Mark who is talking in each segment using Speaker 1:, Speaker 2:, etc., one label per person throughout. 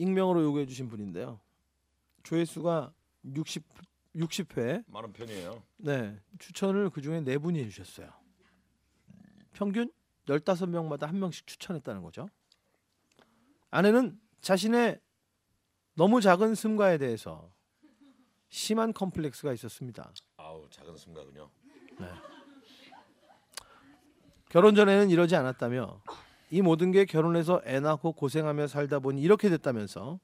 Speaker 1: 익명으로 요구해 주신 분인데요. 조회수가 60 60회.
Speaker 2: 많은 편이에요.
Speaker 1: 네. 추천을 그중에 네 분이 해 주셨어요. 평균 15명마다 한 명씩 추천했다는 거죠. 아내는 자신의 너무 작은 승가에 대해서 심한 컴플렉스가 있었습니다.
Speaker 2: 아우 작은 승가군요.
Speaker 1: 결혼 전에는 이러지 않았다며 이 모든 게 결혼해서 애 낳고 고생하며 살다 보니 이렇게 됐다면서?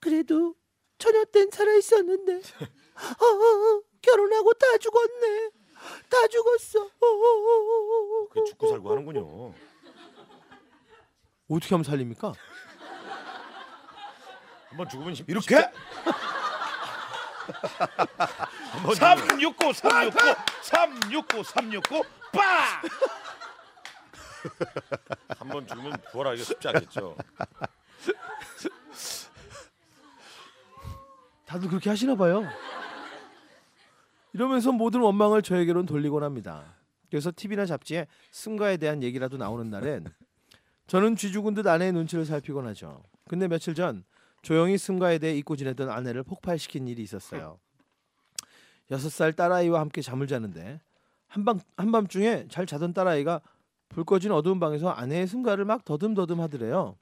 Speaker 1: 그래도 처녀 땐 살아 있었는데. 어, 어, 어, 결혼하고 다 죽었네. 다 죽었어. 어, 어, 어, 어,
Speaker 2: 그 죽고 살고 하는군요.
Speaker 1: 어떻게 하면 살립니까?
Speaker 2: 한번 죽으면 힘-
Speaker 3: 이렇게?
Speaker 2: 한번
Speaker 3: 369 369 369 369 빠!
Speaker 2: 한번 죽으면 부활하기가 쉽지 않겠죠.
Speaker 1: 다들 그렇게 하시나 봐요. 이러면서 모든 원망을 저에게로 돌리곤 합니다. 그래서 TV나 잡지에 승가에 대한 얘기라도 나오는 날엔 저는 쥐죽은 듯 아내의 눈치를 살피곤 하죠. 근데 며칠 전 조용히 승가에 대해 잊고 지내던 아내를 폭발시킨 일이 있었어요. 여섯 살 딸아이와 함께 잠을 자는데 한밤 한밤중에 잘 자던 딸아이가 불 꺼진 어두운 방에서 아내의 승가를 막 더듬더듬 하더래요.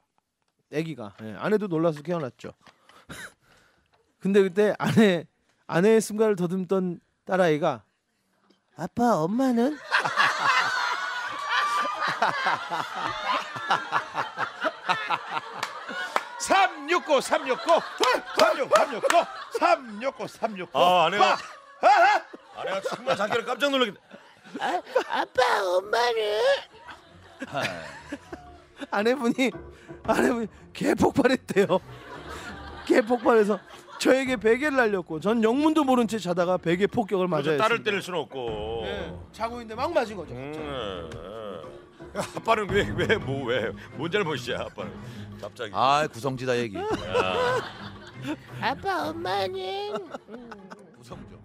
Speaker 1: 아기가 예, 아내도 놀라서 깨어났죠. 근데 그때 아내 아내의 승가를 더듬던 딸아이가 아빠 엄마는
Speaker 3: 369 369 369 369 369
Speaker 2: 369아 아내가 아내가 정말 자기를 깜짝 놀라게.
Speaker 4: 아빠 엄마는
Speaker 1: 아내분이 아내분이 개 폭발했대요. 개 폭발해서 저에게 베개를 날렸고 전 영문도 모른 채 자다가 베개 폭격을 맞아야
Speaker 2: 맞아 딸을
Speaker 1: 했습니다.
Speaker 2: 때릴 수는 없고.
Speaker 1: 네, 자고 있는데 막 맞은 거죠.
Speaker 2: 음, 예. 아빠는 왜왜뭐왜뭔 잘못이야 아빠는 갑자기.
Speaker 3: 아 구성지다 얘기
Speaker 4: 아빠 엄마는
Speaker 3: 구성조